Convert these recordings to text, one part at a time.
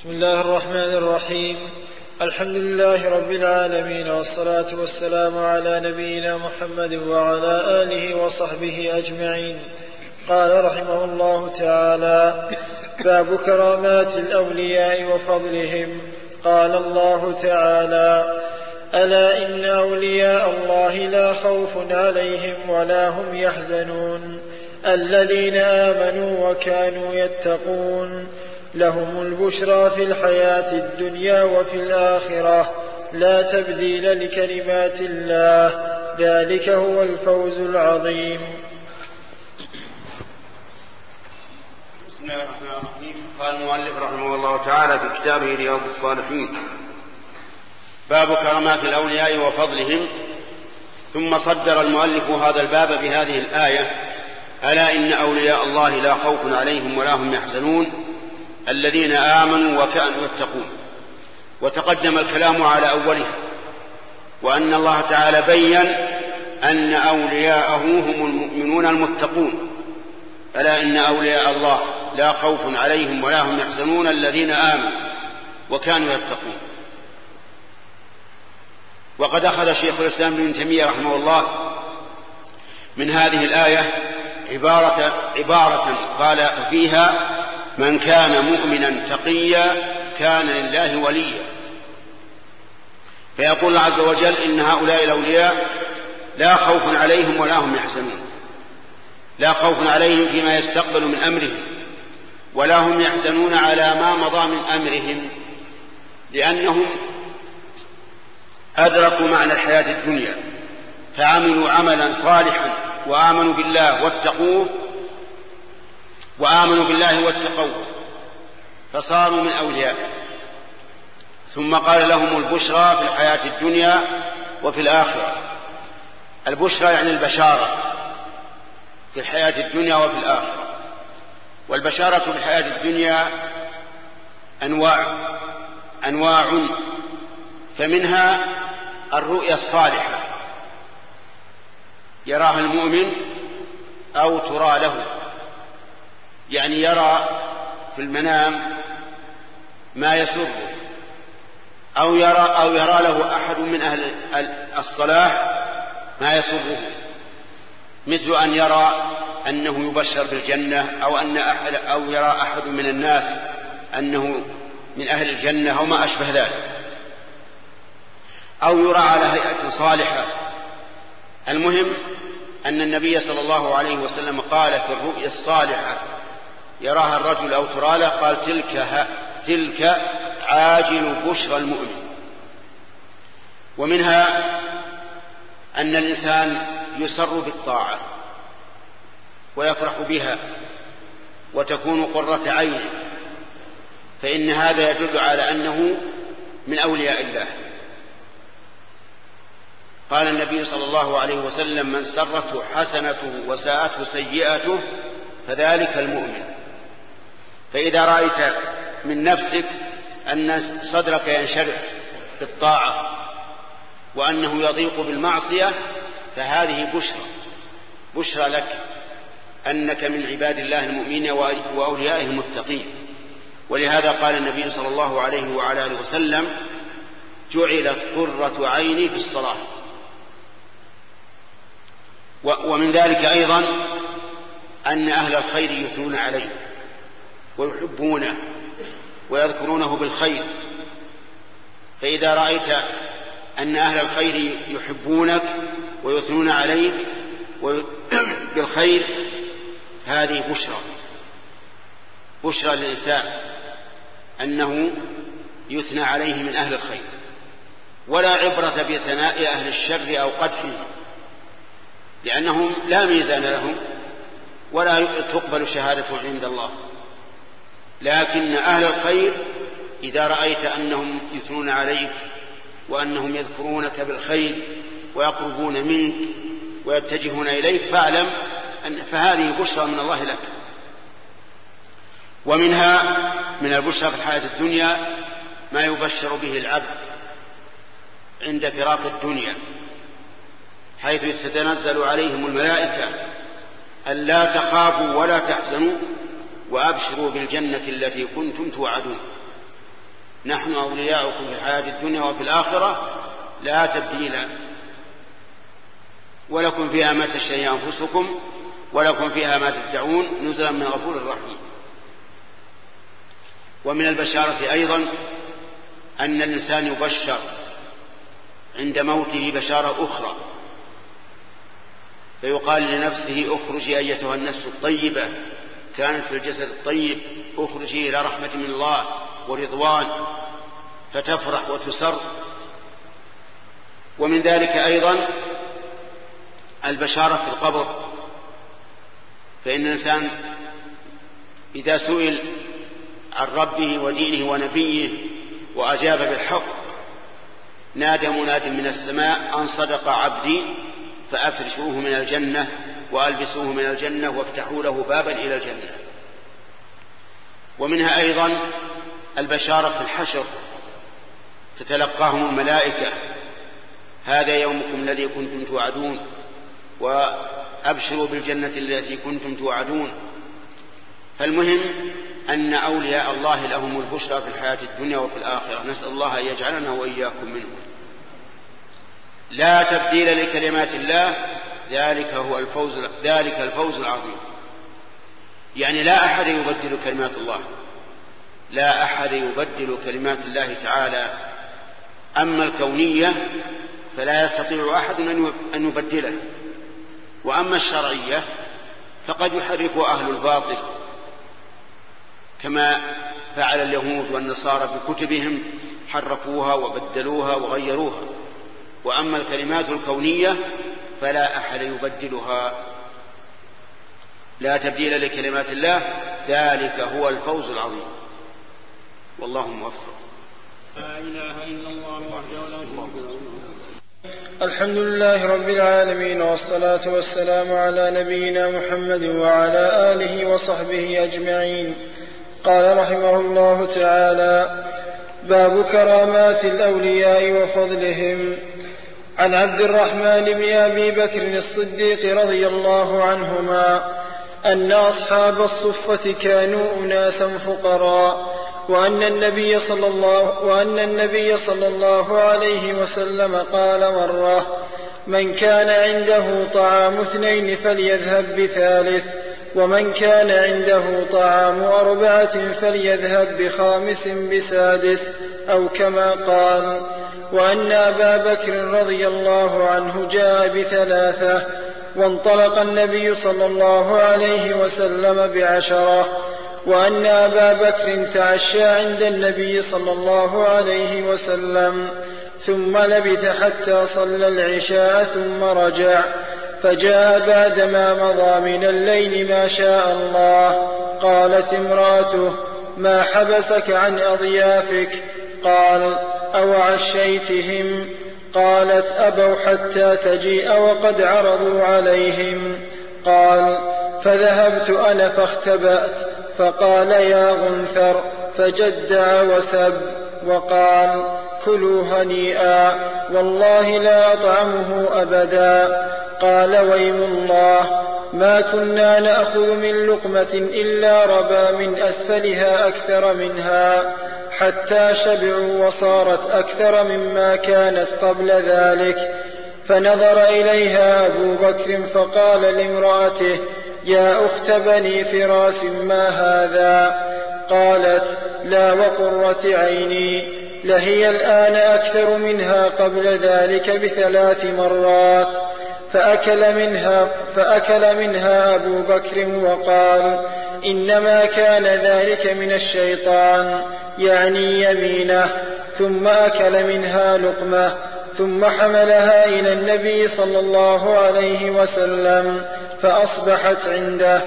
بسم الله الرحمن الرحيم الحمد لله رب العالمين والصلاة والسلام على نبينا محمد وعلى آله وصحبه أجمعين قال رحمه الله تعالى باب كرامات الأولياء وفضلهم قال الله تعالى ألا إن أولياء الله لا خوف عليهم ولا هم يحزنون الذين آمنوا وكانوا يتقون لهم البشرى في الحياة الدنيا وفي الآخرة. لا تبديل لكلمات الله. ذلك هو الفوز العظيم. بسم الله الرحمن الرحيم. قال المؤلف رحمه الله تعالى في كتابه رياض الصالحين باب كرامات الأولياء وفضلهم. ثم صدر المؤلف هذا الباب بهذه الآية ألا إن أولياء الله لا خوف عليهم ولا هم يحزنون. الذين آمنوا وكانوا يتقون. وتقدم الكلام على أولها وأن الله تعالى بين أن أولياءه هم المؤمنون المتقون. ألا إن أولياء الله لا خوف عليهم ولا هم يحزنون الذين آمنوا وكانوا يتقون. وقد أخذ شيخ الإسلام ابن تيمية رحمه الله من هذه الآية عبارة عبارة قال فيها من كان مؤمنا تقيا كان لله وليا. فيقول الله عز وجل إن هؤلاء الأولياء لا خوف عليهم ولا هم يحزنون. لا خوف عليهم فيما يستقبل من أمرهم ولا هم يحزنون على ما مضى من أمرهم لأنهم أدركوا معنى الحياة الدنيا فعملوا عملا صالحا وآمنوا بالله واتقوه وآمنوا بالله واتقوه فصاروا من أوليائه ثم قال لهم البشرى في الحياة الدنيا وفي الآخرة. البشرى يعني البشارة في الحياة الدنيا وفي الآخرة. والبشارة في الحياة الدنيا أنواع أنواع فمنها الرؤيا الصالحة. يراها المؤمن أو ترى له. يعني يرى في المنام ما يسره أو يرى أو يرى له أحد من أهل الصلاح ما يسره. مثل أن يرى أنه يبشر بالجنة أو أن أحد أو يرى أحد من الناس أنه من أهل الجنة أو ما أشبه ذلك. أو يرى على هيئة صالحة. المهم أن النبي صلى الله عليه وسلم قال في الرؤيا الصالحة يراها الرجل أو ترى له قال تلك تلك عاجل بشرى المؤمن. ومنها أن الإنسان يسر بالطاعة ويفرح بها وتكون قرة عينه فإن هذا يدل على أنه من أولياء الله. قال النبي صلى الله عليه وسلم من سرته حسنته وساءته سيئته فذلك المؤمن. فإذا رأيت من نفسك أن صدرك ينشرح بالطاعة وأنه يضيق بالمعصية فهذه بشرى بشرى لك أنك من عباد الله المؤمنين وأوليائه المتقين. ولهذا قال النبي صلى الله عليه وعلى آله وسلم جعلت قرة عيني في الصلاة. ومن ذلك أيضا أن أهل الخير يثنون عليه ويحبونه ويذكرونه بالخير. فإذا رأيت أن أهل الخير يحبونك ويثنون عليك بالخير هذه بشرى. بشرى للإنسان أنه يثنى عليه من أهل الخير. ولا عبرة بثناء أهل الشر أو قدحهم لأنهم لا ميزان لهم ولا تقبل شهادته عند الله. لكن أهل الخير إذا رأيت أنهم يثنون عليك وأنهم يذكرونك بالخير ويقربون منك ويتجهون إليك فاعلم أن فهذه بشرى من الله لك. ومنها من البشرى في الحياة الدنيا ما يبشر به العبد عند فراق الدنيا حيث تتنزل عليهم الملائكة ألا تخافوا ولا تحزنوا. وأبشروا بالجنة التي كنتم توعدون. نحن أولياؤكم في الحياة الدنيا وفي الآخرة لا تبديل ولكم فيها ما تشتهي أنفسكم ولكم فيها ما تدعون نزلا من غفور رحيم ومن البشارة أيضا أن الإنسان يبشر عند موته بشارة أخرى. فيقال لنفسه اخرجي أيتها النفس الطيبة. كانت في الجسد الطيب أخرجي إلى رحمة من الله ورضوان فتفرح وتسر. ومن ذلك أيضا البشارة في القبر. فإن الإنسان إذا سئل عن ربه ودينه ونبيه وأجاب بالحق نادى مناد من السماء أن صدق عبدي فأفرشوه من الجنة. وألبسوه من الجنة وافتحوا له بابا إلى الجنة. ومنها أيضا البشارة في الحشر. تتلقاهم الملائكة. هذا يومكم الذي كنتم توعدون. وأبشروا بالجنة التي كنتم توعدون. فالمهم أن أولياء الله لهم البشرى في الحياة الدنيا وفي الآخرة. نسأل الله أن يجعلنا وإياكم منهم. لا تبديل لكلمات الله ذلك هو الفوز ذلك الفوز العظيم. يعني لا أحد يبدل كلمات الله. لا أحد يبدل كلمات الله تعالى. أما الكونية فلا يستطيع أحد أن يبدله. وأما الشرعية فقد يحرف أهل الباطل. كما فعل اليهود والنصارى بكتبهم حرفوها وبدلوها وغيروها. وأما الكلمات الكونية فلا أحد يبدلها. لا تبديل لكلمات الله ذلك هو الفوز العظيم. والله موفق. لا إله إلا الله وحده لا شريك له. الحمد لله رب العالمين والصلاة والسلام على نبينا محمد وعلى آله وصحبه أجمعين. قال رحمه الله تعالى باب كرامات الأولياء وفضلهم. عن عبد الرحمن بن أبي بكر الصديق رضي الله عنهما أن أصحاب الصفة كانوا أناسا فقراء وأن النبي صلى الله وأن النبي صلى الله عليه وسلم قال مرة من كان عنده طعام اثنين فليذهب بثالث ومن كان عنده طعام أربعة فليذهب بخامس بسادس أو كما قال وأن أبا بكر رضي الله عنه جاء بثلاثة وانطلق النبي صلى الله عليه وسلم بعشرة وأن أبا بكر تعشى عند النبي صلى الله عليه وسلم ثم لبث حتى صلى العشاء ثم رجع فجاء بعدما مضى من الليل ما شاء الله قالت امرأته ما حبسك عن أضيافك؟ قال أو عشيتهم قالت أبوا حتى تجيء وقد عرضوا عليهم. قال فذهبت أنا فاختبأت فقال يا غنثر فجدع وسب وقال كلوا هنيئا والله لا أطعمه أبدا. قال ويم الله ما كنا نأخذ من لقمة إلا ربا من أسفلها أكثر منها حتى شبعوا وصارت أكثر مما كانت قبل ذلك. فنظر إليها أبو بكر فقال لامرأته يا أخت بني فراس ما هذا؟ قالت لا وقرة عيني. لهي الآن أكثر منها قبل ذلك بثلاث مرات فأكل منها فأكل منها أبو بكر وقال إنما كان ذلك من الشيطان يعني يمينه ثم أكل منها لقمة ثم حملها إلى النبي صلى الله عليه وسلم فأصبحت عنده.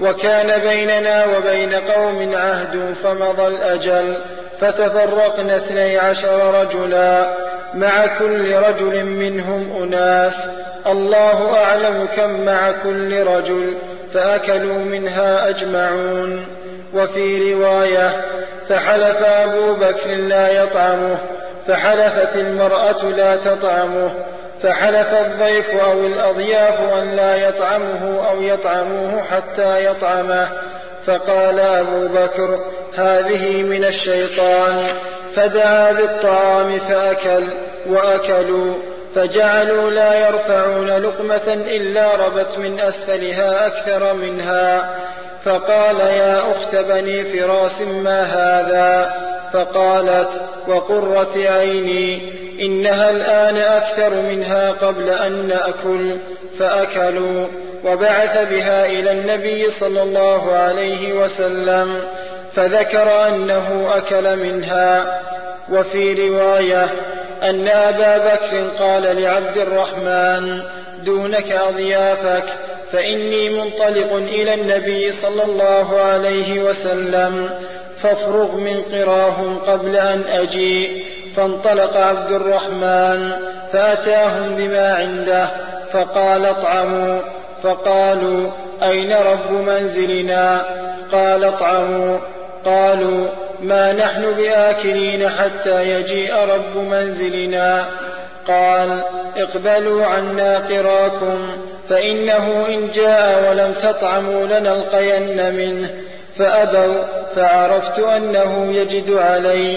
وكان بيننا وبين قوم عهد فمضى الأجل فتفرقنا اثني عشر رجلا مع كل رجل منهم أناس. الله أعلم كم مع كل رجل فأكلوا منها أجمعون. وفي رواية فحلف أبو بكر لا يطعمه فحلفت المرأة لا تطعمه فحلف الضيف أو الأضياف أن لا يطعمه أو يطعموه حتى يطعمه. فقال أبو بكر هذه من الشيطان. فدعا بالطعام فأكل وأكلوا فجعلوا لا يرفعون لقمة إلا ربت من أسفلها أكثر منها. فقال يا أخت بني فراس ما هذا؟ فقالت وقرة عيني إنها الآن أكثر منها قبل أن نأكل فأكلوا وبعث بها إلى النبي صلى الله عليه وسلم فذكر أنه أكل منها. وفي رواية أن أبا بكر قال لعبد الرحمن دونك أضيافك فإني منطلق إلى النبي صلى الله عليه وسلم فافرغ من قراهم قبل أن أجيء فانطلق عبد الرحمن فأتاهم بما عنده فقال اطعموا. فقالوا أين رب منزلنا؟ قال اطعموا. قالوا ما نحن بآكلين حتى يجيء رب منزلنا. قال اقبلوا عنا قراكم فإنه إن جاء ولم تطعموا لنلقين منه. فأبوا فعرفت أنه يجد علي.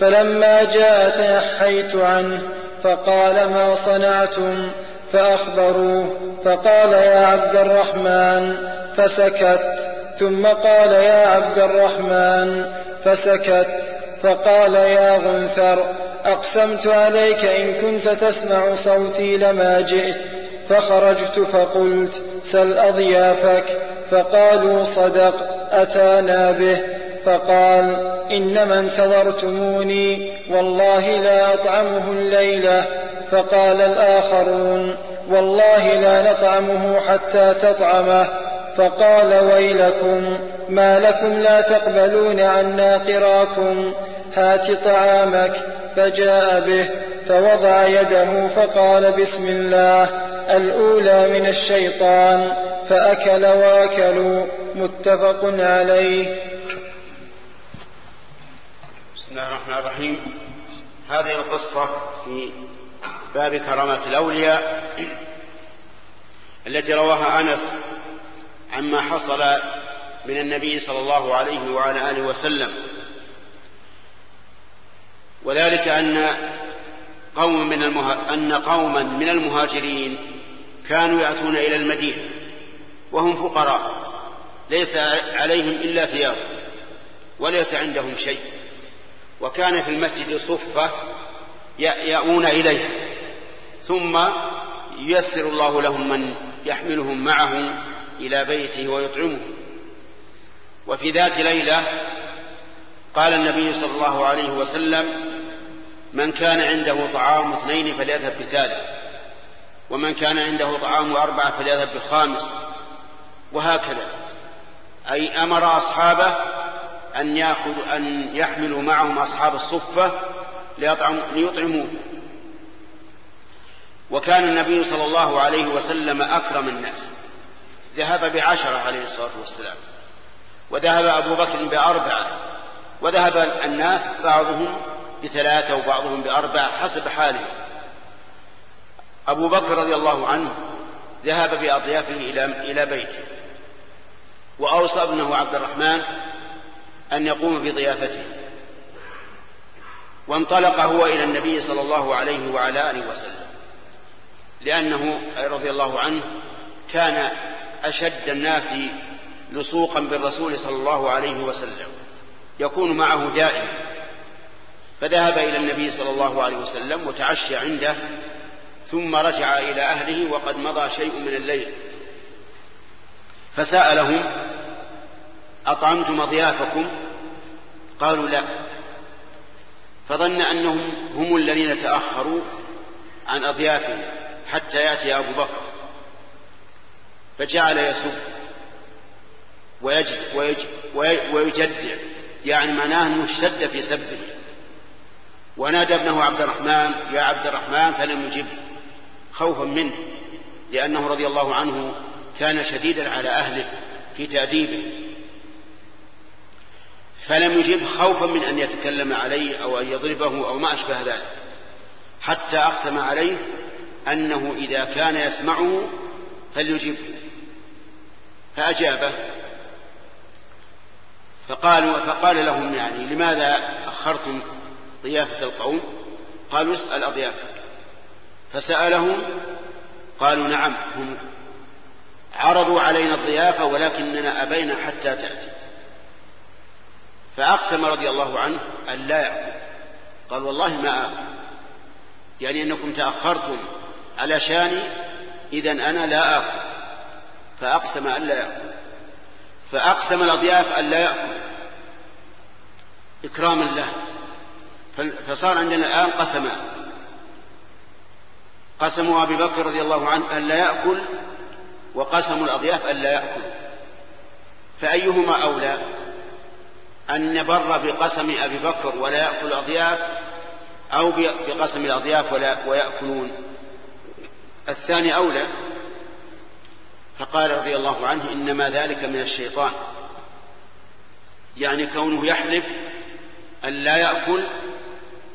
فلما جاء تنحيت عنه فقال ما صنعتم؟ فأخبروه فقال يا عبد الرحمن فسكت. ثم قال يا عبد الرحمن فسكت. فقال يا غنثر أقسمت عليك إن كنت تسمع صوتي لما جئت. فخرجت فقلت سل أضيافك؟ فقالوا صدق أتانا به. فقال إنما انتظرتموني والله لا أطعمه الليلة. فقال الآخرون والله لا نطعمه حتى تطعمه. فقال ويلكم ما لكم لا تقبلون عنا قراكم. هات طعامك. فجاء به فوضع يده فقال بسم الله. الأولى من الشيطان فأكل وأكلوا متفق عليه. بسم الله الرحمن الرحيم. هذه القصة في باب كرامات الأولياء التي رواها أنس عما حصل من النبي صلى الله عليه وعلى آله وسلم. وذلك أن قوم من المه... أن قوما من المهاجرين كانوا يأتون إلى المدينة وهم فقراء ليس عليهم إلا ثياب وليس عندهم شيء وكان في المسجد صفة يأوون إليه. ثم ييسر الله لهم من يحملهم معه إلى بيته ويطعمه. وفي ذات ليلة قال النبي صلى الله عليه وسلم من كان عنده طعام اثنين فليذهب بثالث ومن كان عنده طعام أربعة فليذهب بخامس. وهكذا. أي أمر أصحابه أن يأخذ أن يحملوا معهم أصحاب الصفة ليطعموه. وكان النبي صلى الله عليه وسلم أكرم الناس. ذهب بعشرة عليه الصلاة والسلام. وذهب أبو بكر بأربعة. وذهب الناس بعضهم بثلاثة وبعضهم بأربعة حسب حاله. أبو بكر رضي الله عنه ذهب بأضيافه إلى إلى بيته. وأوصى ابنه عبد الرحمن أن يقوم بضيافته. وانطلق هو إلى النبي صلى الله عليه وعلى آله وسلم. لأنه رضي الله عنه كان أشد الناس لصوقا بالرسول صلى الله عليه وسلم يكون معه دائما. فذهب إلى النبي صلى الله عليه وسلم وتعشى عنده ثم رجع إلى أهله وقد مضى شيء من الليل. فسألهم أطعمتم أضيافكم؟ قالوا لا. فظن أنهم هم الذين تأخروا عن أضيافهم. حتى يأتي أبو بكر فجعل يسب ويجد ويجد ويجدع يعني معناه أنه اشتد في سبه. ونادى ابنه عبد الرحمن يا عبد الرحمن فلم يجب خوفا منه لأنه رضي الله عنه كان شديدا على أهله في تأديبه. فلم يجب خوفا من أن يتكلم عليه أو أن يضربه أو ما أشبه ذلك حتى أقسم عليه أنه إذا كان يسمعه فليجبه فأجابه. فقالوا فقال لهم يعني لماذا أخرتم ضيافة القوم؟ قالوا اسأل أضيافك. فسألهم قالوا نعم هم عرضوا علينا الضيافة ولكننا أبينا حتى تأتي. فأقسم رضي الله عنه أن لا يأكل. قال والله ما آكل. يعني أنكم تأخرتم على شاني إذا أنا لا آكل فأقسم أن لا يأكل فأقسم الأضياف أن لا يأكل. إكراما له. فصار عندنا الآن قسمان قسم أبي بكر رضي الله عنه أن لا يأكل وقسم الأضياف أن لا يأكل. فأيهما أولى؟ أن نبر بقسم أبي بكر ولا يأكل الأضياف أو بقسم الأضياف ولا ويأكلون؟ الثاني أولى فقال رضي الله عنه إنما ذلك من الشيطان. يعني كونه يحلف أن لا يأكل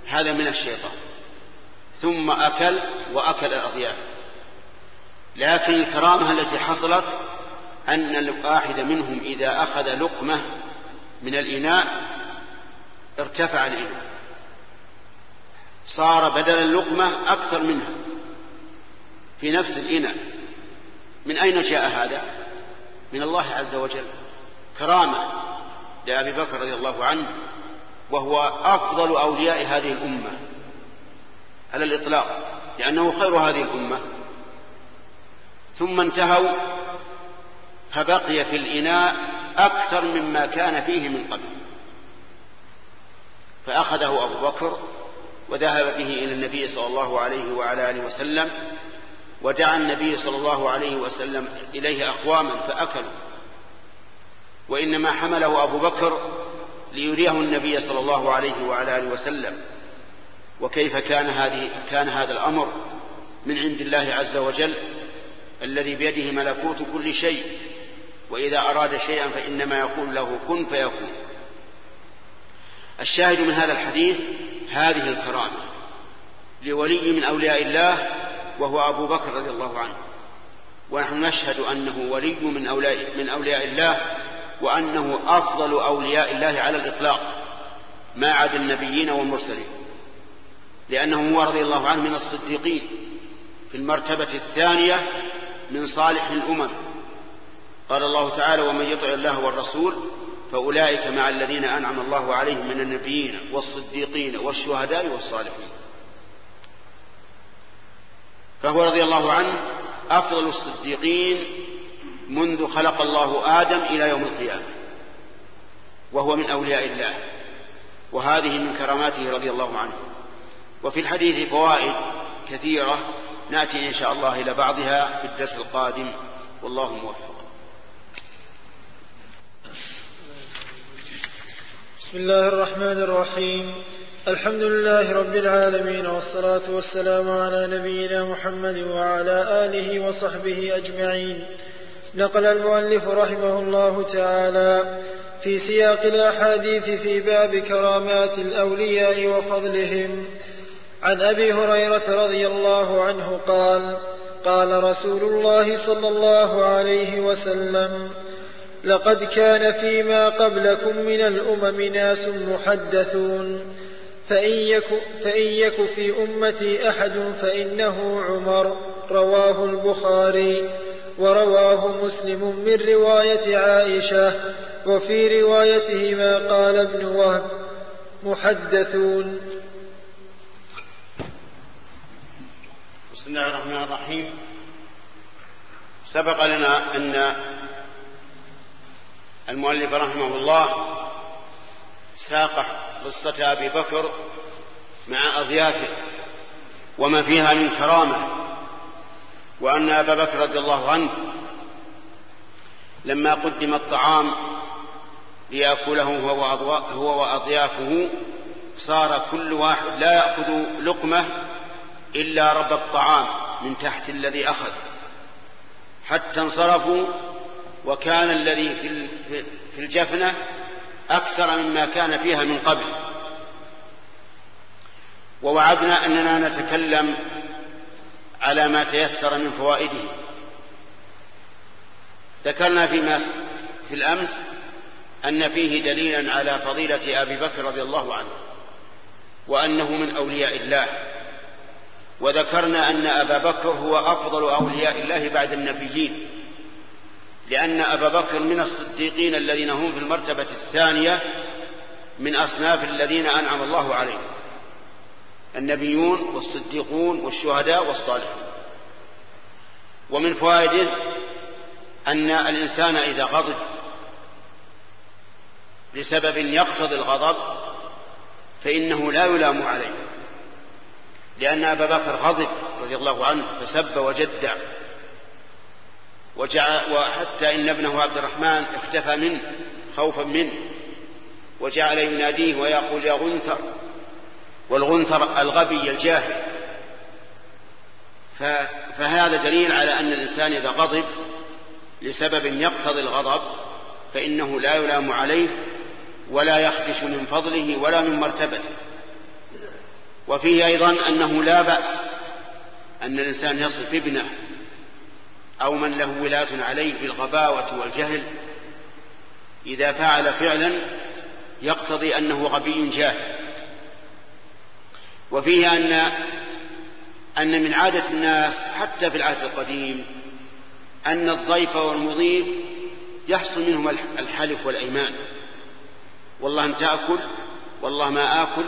هذا من الشيطان. ثم أكل وأكل الأضياف. لكن الكرامة التي حصلت أن الواحد منهم إذا أخذ لقمة من الإناء ارتفع الإناء. صار بدل اللقمة أكثر منها. في نفس الإناء. من أين جاء هذا؟ من الله عز وجل. كرامة لأبي بكر رضي الله عنه وهو أفضل أولياء هذه الأمة على الإطلاق لأنه خير هذه الأمة. ثم انتهوا فبقي في الإناء أكثر مما كان فيه من قبل. فأخذه أبو بكر وذهب به إلى النبي صلى الله عليه وعلى آله وسلم ودعا النبي صلى الله عليه وسلم إليه أقواما فأكلوا. وإنما حمله أبو بكر ليريه النبي صلى الله عليه وعلى آله وسلم. وكيف كان هذه كان هذا الأمر؟ من عند الله عز وجل الذي بيده ملكوت كل شيء وإذا أراد شيئا فإنما يقول له كن فيكون. الشاهد من هذا الحديث هذه الكرامة لولي من أولياء الله وهو أبو بكر رضي الله عنه. ونحن نشهد أنه ولي من أولياء, من أولياء الله وأنه أفضل أولياء الله على الإطلاق ما عدا النبيين والمرسلين. لأنه هو رضي الله عنه من الصديقين في المرتبة الثانية من صالح الأمم. قال الله تعالى ومن يطع الله والرسول فأولئك مع الذين أنعم الله عليهم من النبيين والصديقين والشهداء والصالحين. فهو رضي الله عنه أفضل الصديقين منذ خلق الله آدم إلى يوم القيامة وهو من أولياء الله وهذه من كراماته رضي الله عنه. وفي الحديث فوائد كثيرة نأتي إن شاء الله إلى بعضها في الدرس القادم والله موفق. بسم الله الرحمن الرحيم. الحمد لله رب العالمين والصلاة والسلام على نبينا محمد وعلى آله وصحبه أجمعين. نقل المؤلف رحمه الله تعالى في سياق الأحاديث في باب كرامات الأولياء وفضلهم. عن أبي هريرة رضي الله عنه قال قال رسول الله صلى الله عليه وسلم لقد كان فيما قبلكم من الأمم ناس محدثون فإن يك, فإن يك في أمتي أحد فإنه عمر. رواه البخاري ورواه مسلم من رواية عائشة وفي روايته ما قال ابن وهب محدثون. بسم الله الرحمن الرحيم. سبق لنا أن المؤلف رحمه الله ساق قصة أبي بكر مع أضيافه وما فيها من كرامة وأن أبا بكر رضي الله عنه لما قدم الطعام ليأكله هو وأضيافه صار كل واحد لا يأخذ لقمة إلا رب الطعام من تحت الذي أخذ. حتى انصرفوا وكان الذي في الجفنة أكثر مما كان فيها من قبل. ووعدنا أننا نتكلم على ما تيسر من فوائده. ذكرنا فيما في الأمس أن فيه دليلا على فضيلة أبي بكر رضي الله عنه وأنه من أولياء الله. وذكرنا أن أبا بكر هو أفضل أولياء الله بعد النبيين. لأن أبا بكر من الصديقين الذين هم في المرتبة الثانية من أصناف الذين أنعم الله عليهم. النبيون والصديقون والشهداء والصالحون. ومن فوائده أن الإنسان إذا غضب لسبب يقتضي الغضب فإنه لا يلام عليه. لأن أبا بكر غضب رضي الله عنه فسب وجدع. وجعل وحتى إن ابنه عبد الرحمن اختفى منه خوفا منه. وجعل يناديه ويقول يا غنثر. والغنثر الغبي الجاهل. فهذا دليل على أن الإنسان إذا غضب لسبب يقتضي الغضب فإنه لا يلام عليه ولا يخدش من فضله ولا من مرتبته. وفيه أيضا أنه لا بأس أن الإنسان يصف ابنه أو من له ولاة عليه بالغباوة والجهل إذا فعل فعلا يقتضي أنه غبي جاهل. وفيه أن أن من عادة الناس حتى في العهد القديم أن الضيف والمضيف يحصل منهم الحلف والأيمان. والله أن تأكل والله ما آكل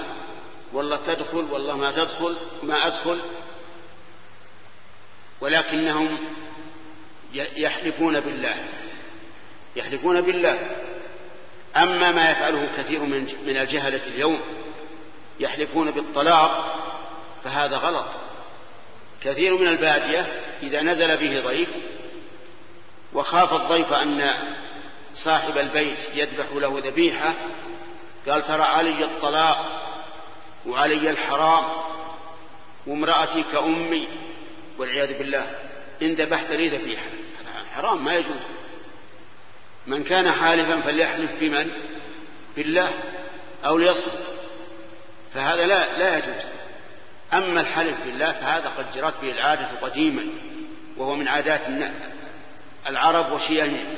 والله تدخل والله ما تدخل ما أدخل. ولكنهم يحلفون بالله. يحلفون بالله. أما ما يفعله كثير من الجهلة اليوم يحلفون بالطلاق فهذا غلط. كثير من البادية إذا نزل به ضيف وخاف الضيف أن صاحب البيت يذبح له ذبيحة قال ترى علي الطلاق وعلي الحرام وامرأتي كأمي والعياذ بالله إن ذبحت لي ذبيحة. حرام ما يجوز. من كان حالفا فليحلف بمن؟ بالله أو ليصمت. فهذا لا لا يجوز. أما الحلف بالله فهذا قد جرت به العادة قديما وهو من عادات العرب وشيعهم.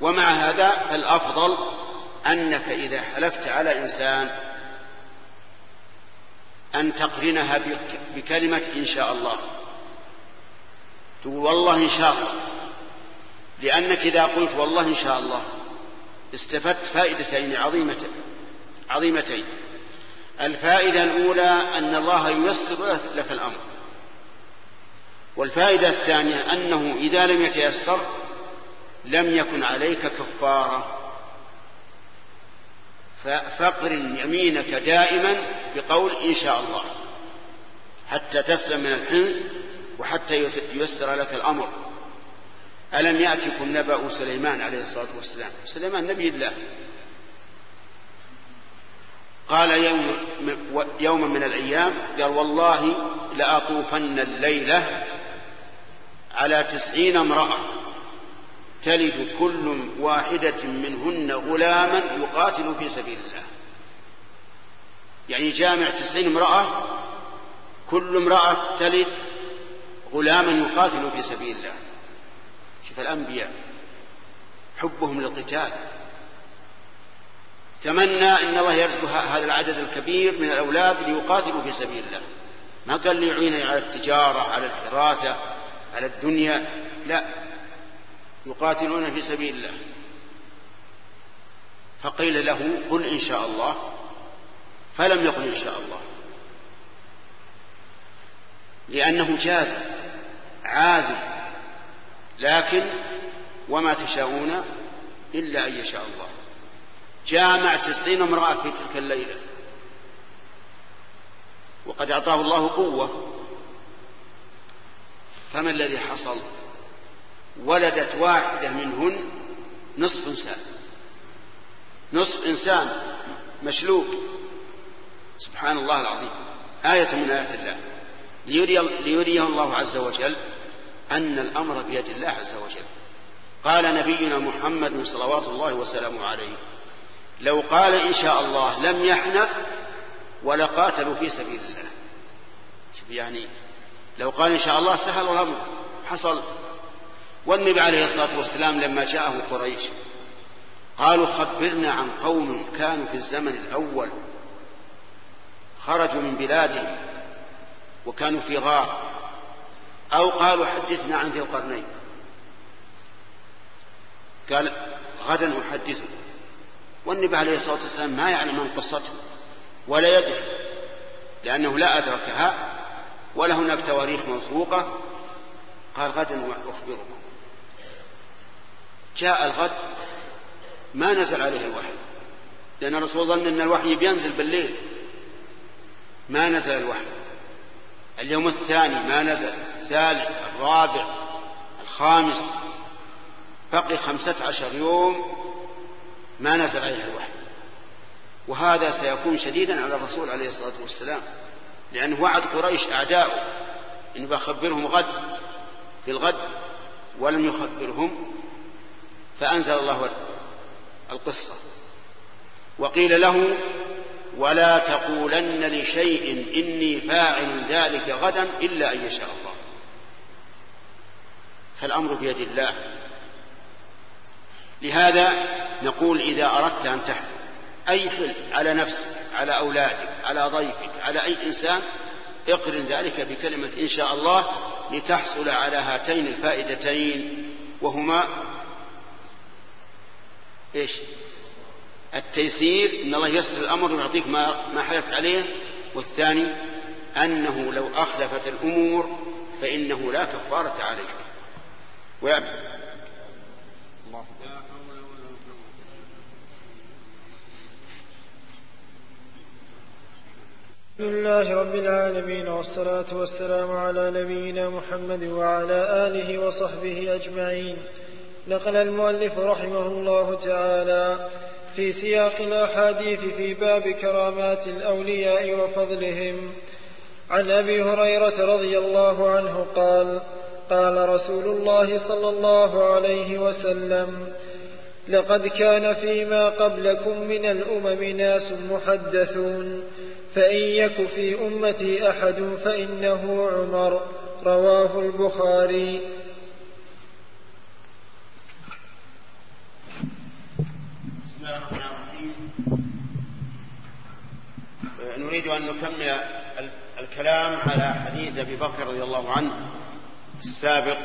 ومع هذا فالأفضل أنك إذا حلفت على إنسان أن تقرنها بكلمة إن شاء الله. تقول والله إن شاء الله. لأنك إذا قلت والله إن شاء الله استفدت فائدتين عظيمتين. عظيمتين. الفائدة الأولى أن الله ييسر لك الأمر. والفائدة الثانية أنه إذا لم يتيسر لم يكن عليك كفارة. فاقرن يمينك دائما بقول إن شاء الله. حتى تسلم من الحنث وحتى ييسر لك الأمر. ألم يأتكم نبأ سليمان عليه الصلاة والسلام؟ سليمان نبي الله. قال يوم يوما من الأيام قال والله لأطوفن الليلة على تسعين امرأة تلد كل واحدة منهن غلاما يقاتل في سبيل الله. يعني جامع تسعين امرأة كل امرأة تلد غلاما يقاتل في سبيل الله. الأنبياء حبهم للقتال. تمنى إن الله يرزق هذا العدد الكبير من الأولاد ليقاتلوا في سبيل الله. ما قال ليعيني على التجارة على الحراثه على الدنيا. لا يقاتلون في سبيل الله. فقيل له قل إن شاء الله. فلم يقل إن شاء الله. لأنه جاز عازم. لكن وما تشاءون إلا أن يشاء الله. جامع تسعين امرأة في تلك الليلة. وقد أعطاه الله قوة. فما الذي حصل؟ ولدت واحدة منهن نصف إنسان. نصف إنسان مشلوك سبحان الله العظيم. آية من آيات الله. ليري ليريه الله عز وجل أن الأمر بيد الله عز وجل. قال نبينا محمد صلوات الله وسلامه عليه لو قال إن شاء الله لم يحنث ولقاتلوا في سبيل الله. يعني لو قال إن شاء الله سهل الأمر حصل. والنبي عليه الصلاة والسلام لما جاءه قريش قالوا خبرنا عن قوم كانوا في الزمن الأول خرجوا من بلادهم وكانوا في غار أو قالوا حدثنا عن ذي القرنين. قال غدا أحدثه. والنبي عليه الصلاة والسلام ما يعلم عن قصته ولا يدري لأنه لا أدركها ولا هناك تواريخ موثوقة. قال غدا أخبركم. جاء الغد ما نزل عليه الوحي لأن الرسول ظن أن الوحي بينزل بالليل. ما نزل الوحي. اليوم الثاني ما نزل. الثالث الرابع الخامس بقي خمسة عشر يوم ما نزل عليه الوحي. وهذا سيكون شديدا على الرسول عليه الصلاة والسلام لأنه وعد قريش أعداؤه إن بخبرهم غد في الغد ولم يخبرهم فأنزل الله القصة. وقيل له ولا تقولن لشيء إني فاعل ذلك غدا إلا أن يشاء الله. فالأمر بيد الله. لهذا نقول إذا أردت أن تحلف أي حلف على نفسك على أولادك على ضيفك على أي إنسان اقرن ذلك بكلمة إن شاء الله لتحصل على هاتين الفائدتين وهما إيش؟ التيسير إن الله يسر الأمر ويعطيك ما ما حلفت عليه والثاني أنه لو أخلفت الأمور فإنه لا كفارة عليه ويعلم الحمد لله رب العالمين والصلاة والسلام على نبينا محمد وعلى آله وصحبه أجمعين. نقل المؤلف رحمه الله تعالى في سياق الأحاديث في باب كرامات الأولياء وفضلهم. عن أبي هريرة رضي الله عنه قال قال رسول الله صلى الله عليه وسلم لقد كان فيما قبلكم من الأمم ناس محدثون فإن يك في أمتي أحد فإنه عمر. رواه البخاري. نريد أن نكمل الكلام على حديث أبي بكر رضي الله عنه. السابق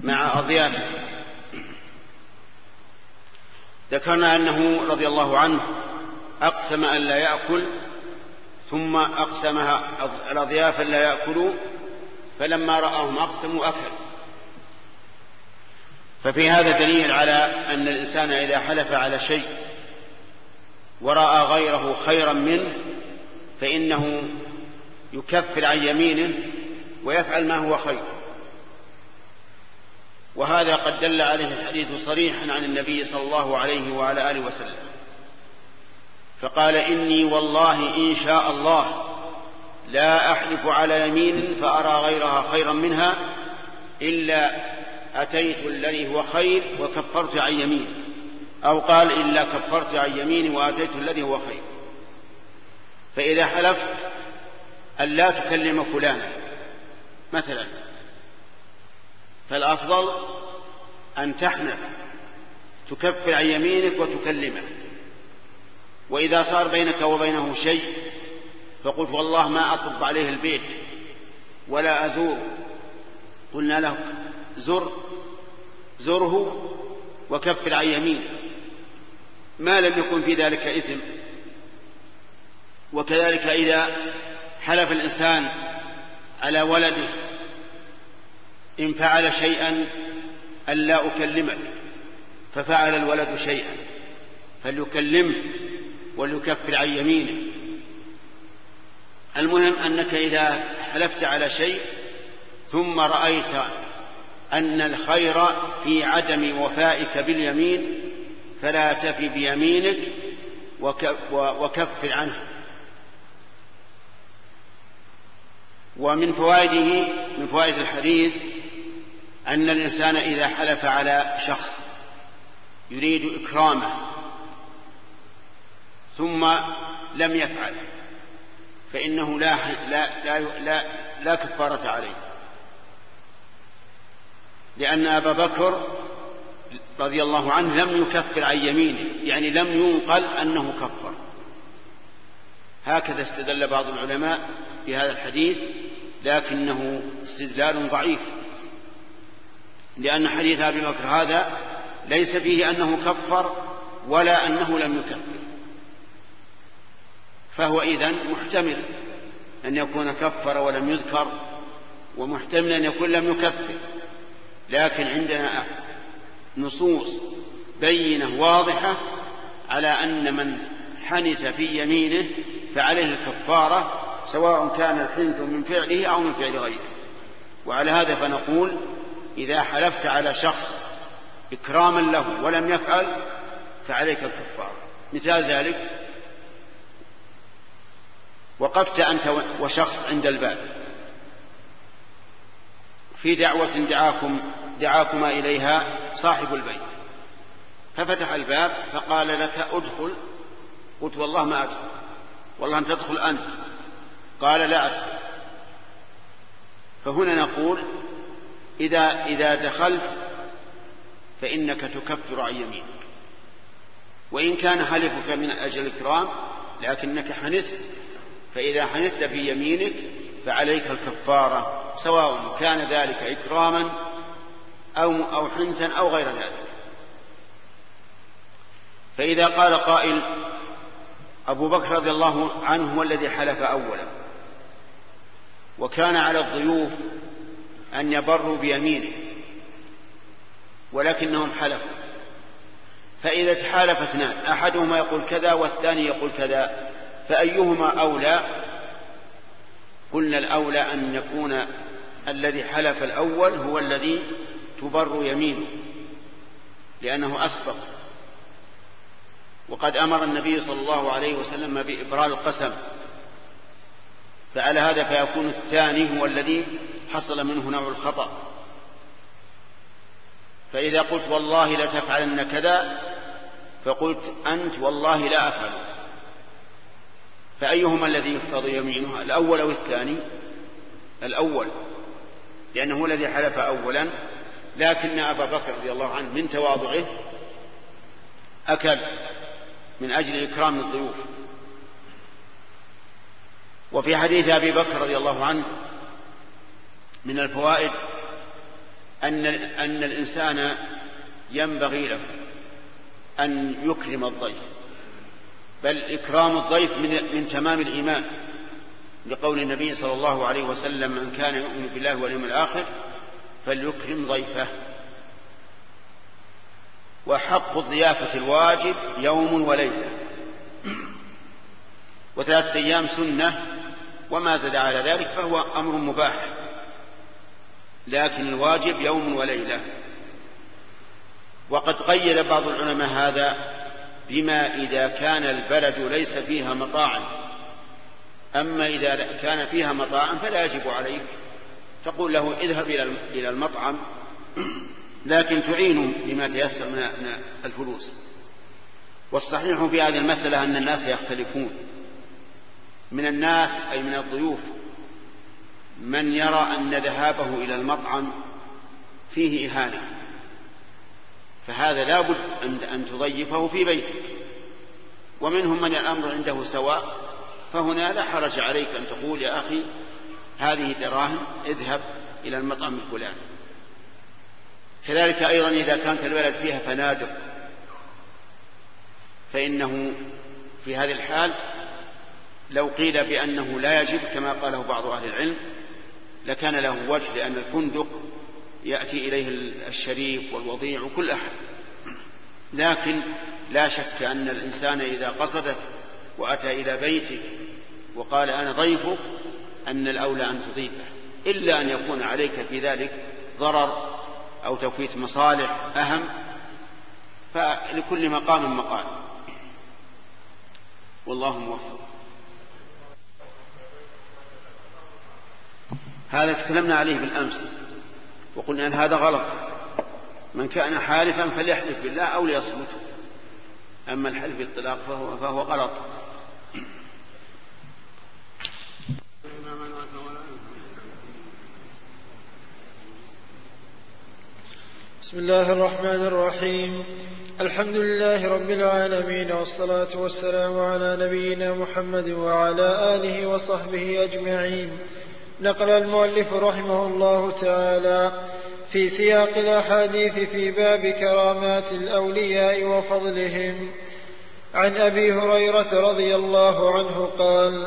مع أضيافه. ذكرنا أنه رضي الله عنه أقسم أن لا يأكل ثم أقسمها الأضياف لا يأكلوا فلما رآهم أقسموا أكل. ففي هذا دليل على أن الإنسان إذا حلف على شيء ورأى غيره خيرا منه فإنه يكفر عن يمينه ويفعل ما هو خير. وهذا قد دل عليه الحديث صريحا عن النبي صلى الله عليه وعلى آله وسلم. فقال إني والله إن شاء الله لا أحلف على يمين فأرى غيرها خيرا منها إلا أتيت الذي هو خير وكفرت عن يميني أو قال إلا كفرت عن يميني وأتيت الذي هو خير. فإذا حلفت أن لا تكلم فلانا. مثلا فالأفضل أن تحنث تكفر عن يمينك وتكلمه. وإذا صار بينك وبينه شيء فقلت والله ما أطب عليه البيت ولا أزور قلنا له زر زره وكفر عن يمينه ما لم يكن في ذلك إثم. وكذلك إذا حلف الإنسان على ولده إن فعل شيئا ألا أكلمك ففعل الولد شيئا فليكلمه وليكفر عن يمينه. المهم أنك إذا حلفت على شيء ثم رأيت أن الخير في عدم وفائك باليمين فلا تفي بيمينك وكفر عنه. ومن فوائده من فوائد الحديث أن الإنسان إذا حلف على شخص يريد إكرامه ثم لم يفعل فإنه لا لا لا لا, لا كفارة عليه. لأن أبا بكر رضي الله عنه لم يكفر عن يمينه يعني لم ينقل أنه كفر. هكذا استدل بعض العلماء بهذا الحديث لكنه استدلال ضعيف. لأن حديث أبي بكر هذا ليس فيه أنه كفر ولا أنه لم يكفر. فهو إذن محتمل أن يكون كفر ولم يذكر ومحتمل أن يكون لم يكفر. لكن عندنا نصوص بينة واضحة على أن من حنث في يمينه فعليه الكفارة سواء كان الحنث من فعله أو من فعل غيره. وعلى هذا فنقول إذا حلفت على شخص إكراما له ولم يفعل فعليك الكفارة مثال ذلك وقفت أنت وشخص عند الباب. في دعوة دعاكم دعاكما إليها صاحب البيت. ففتح الباب فقال لك ادخل قلت والله ما أدخل. والله أن تدخل أنت. قال لا أدخل. فهنا نقول إذا إذا دخلت فإنك تكفر عن يمينك. وإن كان حلفك من أجل الإكرام لكنك حنثت فإذا حنثت في يمينك فعليك الكفارة سواء كان ذلك إكراما أو أو حنثا أو غير ذلك. فإذا قال قائل أبو بكر رضي الله عنه هو الذي حلف أولا وكان على الضيوف أن يبروا بيمينه ولكنهم حلفوا. فإذا تحالف اثنان أحدهما يقول كذا والثاني يقول كذا فأيهما أولى؟ قلنا الأولى أن يكون الذي حلف الأول هو الذي تبر يمينه لأنه أسبق. وقد أمر النبي صلى الله عليه وسلم بإبرار القسم فعلى هذا فيكون الثاني هو الذي حصل منه نوع الخطأ. فإذا قلت والله لتفعلن كذا فقلت أنت والله لا أفعل. فأيهما الذي يحفظ يمينه الأول أو الثاني؟ الأول. لأنه الذي حلف أولا لكن أبا بكر رضي الله عنه من تواضعه أكل من أجل إكرام الضيوف. وفي حديث أبي بكر رضي الله عنه من الفوائد أن أن الإنسان ينبغي له أن يكرم الضيف بل إكرام الضيف من, من تمام الإيمان. لقول النبي صلى الله عليه وسلم من كان يؤمن بالله واليوم الآخر فليكرم ضيفه. وحق الضيافة الواجب يوم وليلة. وثلاثة أيام سنة وما زاد على ذلك فهو أمر مباح. لكن الواجب يوم وليلة. وقد قيد بعض العلماء هذا بما إذا كان البلد ليس فيها مطاعم. أما إذا كان فيها مطاعم فلا يجب عليك. تقول له اذهب إلى المطعم لكن تعين بما تيسر من الفلوس. والصحيح في هذه المسألة أن الناس يختلفون. من الناس أي من الضيوف. من يرى أن ذهابه إلى المطعم فيه إهانة. فهذا لا بد أن تضيفه في بيتك. ومنهم من الأمر عنده سواء فهنا لا حرج عليك أن تقول يا أخي هذه دراهم اذهب إلى المطعم الفلاني. كذلك أيضا إذا كانت البلد فيها فنادق فإنه في هذه الحال لو قيل بأنه لا يجب كما قاله بعض أهل العلم لكان له وجه لأن الفندق يأتي إليه الشريف والوضيع وكل أحد. لكن لا شك أن الإنسان إذا قصدك وأتى إلى بيتك وقال أنا ضيفك أن الأولى أن تضيفه إلا أن يكون عليك في ذلك ضرر أو توفيت مصالح أهم فلكل مقام مقال. والله موفق. هذا تكلمنا عليه بالأمس. وقلنا أن هذا غلط. من كان حالفا فليحلف بالله أو ليصمت أما الحلف بالطلاق فهو, فهو غلط. بسم الله الرحمن الرحيم. الحمد لله رب العالمين والصلاة والسلام على نبينا محمد وعلى آله وصحبه أجمعين. نقل المؤلف رحمه الله تعالى في سياق الأحاديث في باب كرامات الأولياء وفضلهم. عن أبي هريرة رضي الله عنه قال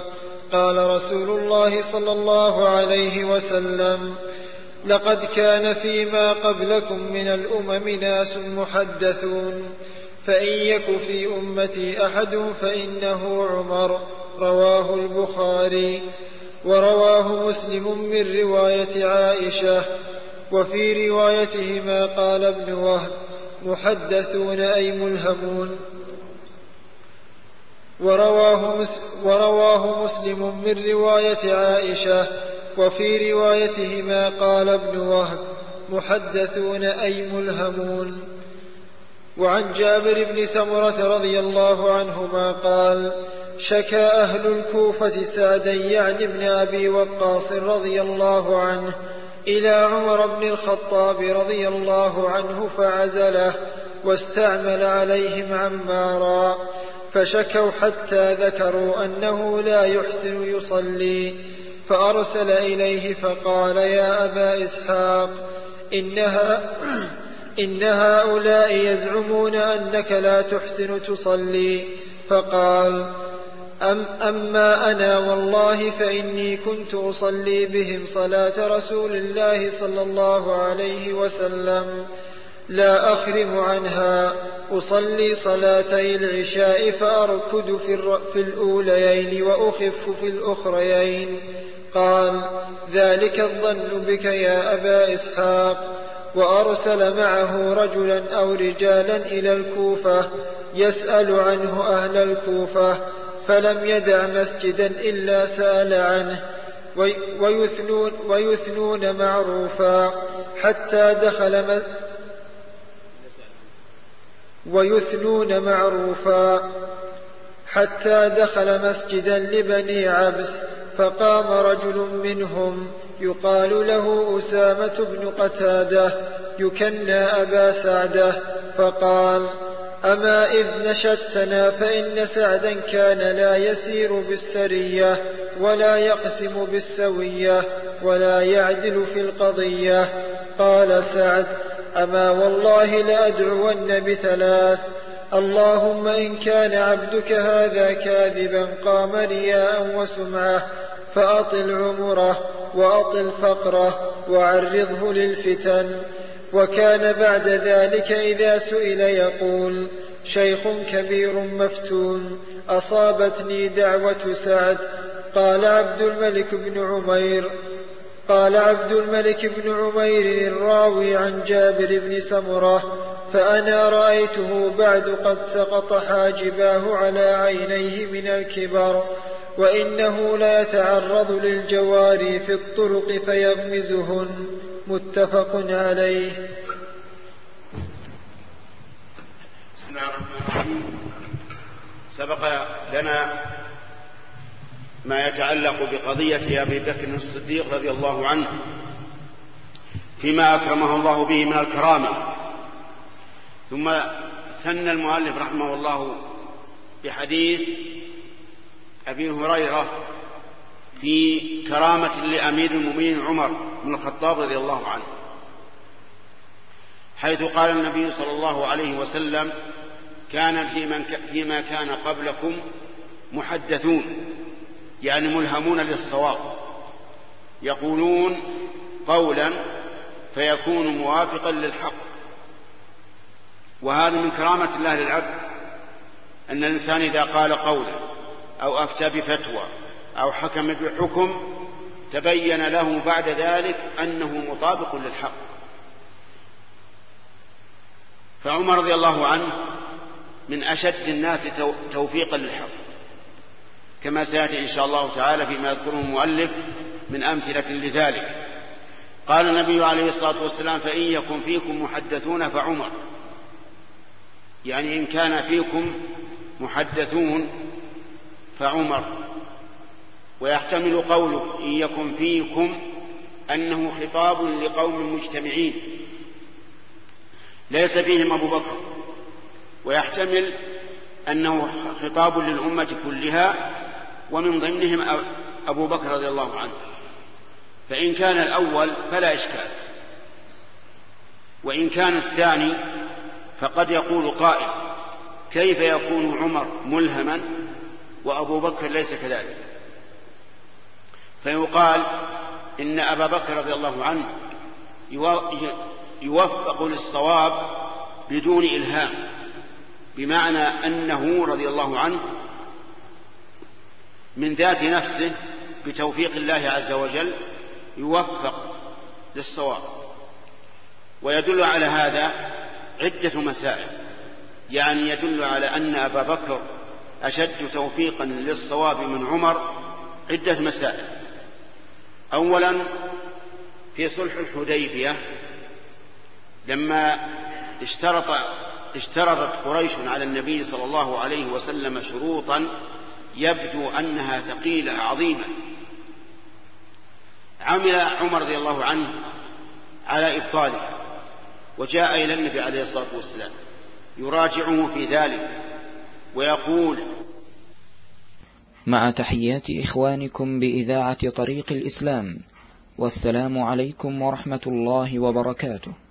قال رسول الله صلى الله عليه وسلم لقد كان فيما قبلكم من الأمم ناس محدثون فإن يك في أمتي أحد فإنه عمر رواه البخاري. ورواه مسلم من رواية عائشة وفي روايتهما قال ابن وهب محدثون أي ملهمون ورواه, ورواه مسلم من رواية عائشة وفي روايتهما قال ابن وهب محدثون أي ملهمون وعن جابر بن سمرة رضي الله عنهما قال شكى أهل الكوفة سعدا يعني ابن أبي وقاص رضي الله عنه إلى عمر بن الخطاب رضي الله عنه فعزله واستعمل عليهم عمارا فشكوا حتى ذكروا أنه لا يحسن يصلي فأرسل إليه فقال يا أبا إسحاق إنها إن هؤلاء يزعمون أنك لا تحسن تصلي فقال أم أما أنا والله فإني كنت أصلي بهم صلاة رسول الله صلى الله عليه وسلم. لا أخرم عنها. أصلي صلاتي العشاء فأركد في, في الأوليين وأخف في الأخريين. قال ذلك الظن بك يا أبا إسحاق. وأرسل معه رجلا أو رجالا إلى الكوفة يسأل عنه أهل الكوفة. فلم يدع مسجدا إلا سأل عنه ويثنون, ويثنون معروفا حتى دخل ويثنون معروفا حتى دخل مسجدا لبني عبس فقام رجل منهم يقال له أسامة بن قتادة يكنى أبا سعدة فقال أما إذ نشدتنا فإن سعدا كان لا يسير بالسرية ولا يقسم بالسوية ولا يعدل في القضية. قال سعد أما والله لأدعون بثلاث. اللهم إن كان عبدك هذا كاذبا قام رياء وسمعة فأطل عمره وأطل فقره وعرضه للفتن. وكان بعد ذلك إذا سئل يقول شيخ كبير مفتون أصابتني دعوة سعد. قال عبد الملك بن عمير. قال عبد الملك بن عمير الراوي عن جابر بن سمرة فأنا رأيته بعد قد سقط حاجباه على عينيه من الكبر وإنه ليتعرض للجواري في الطرق فيغمزهن. متفق عليه. بسم الله الرحمن الرحيم. سبق لنا ما يتعلق بقضية أبي بكر الصديق رضي الله عنه فيما أكرمه الله به من الكرامة. ثم ثنى المؤلف رحمه الله بحديث أبي هريرة في كرامة لأمير المؤمنين عمر بن الخطاب رضي الله عنه. حيث قال النبي صلى الله عليه وسلم كان في من فيما كان قبلكم محدثون يعني ملهمون للصواب يقولون قولا فيكون موافقا للحق. وهذا من كرامة الله للعبد أن الإنسان إذا قال قولا أو أفتى بفتوى أو حكم بحكم تبين له بعد ذلك أنه مطابق للحق. فعمر رضي الله عنه من أشد الناس توفيقا للحق. كما سيأتي إن شاء الله تعالى فيما يذكره المؤلف من أمثلة لذلك. قال النبي عليه الصلاة والسلام فإن يكن فيكم محدثون فعمر. يعني إن كان فيكم محدثون فعمر. ويحتمل قوله إن يكن فيكم أنه خطاب لقوم مجتمعين. ليس فيهم أبو بكر. ويحتمل أنه خطاب للأمة كلها ومن ضمنهم أبو بكر رضي الله عنه. فإن كان الأول فلا إشكال. وإن كان الثاني فقد يقول قائل كيف يكون عمر ملهما وأبو بكر ليس كذلك؟ فيقال إن أبا بكر رضي الله عنه يوفق للصواب بدون إلهام بمعنى أنه رضي الله عنه من ذات نفسه بتوفيق الله عز وجل يوفق للصواب. ويدل على هذا عدة مسائل يعني يدل على أن أبا بكر أشد توفيقا للصواب من عمر عدة مسائل. أولا في صلح الحديبية لما اشترط اشترطت قريش على النبي صلى الله عليه وسلم شروطا يبدو أنها ثقيلة عظيمة. عمل عمر رضي الله عنه على إبطالها وجاء إلى النبي عليه الصلاة والسلام يراجعه في ذلك ويقول مع تحيات إخوانكم بإذاعة طريق الإسلام والسلام عليكم ورحمة الله وبركاته.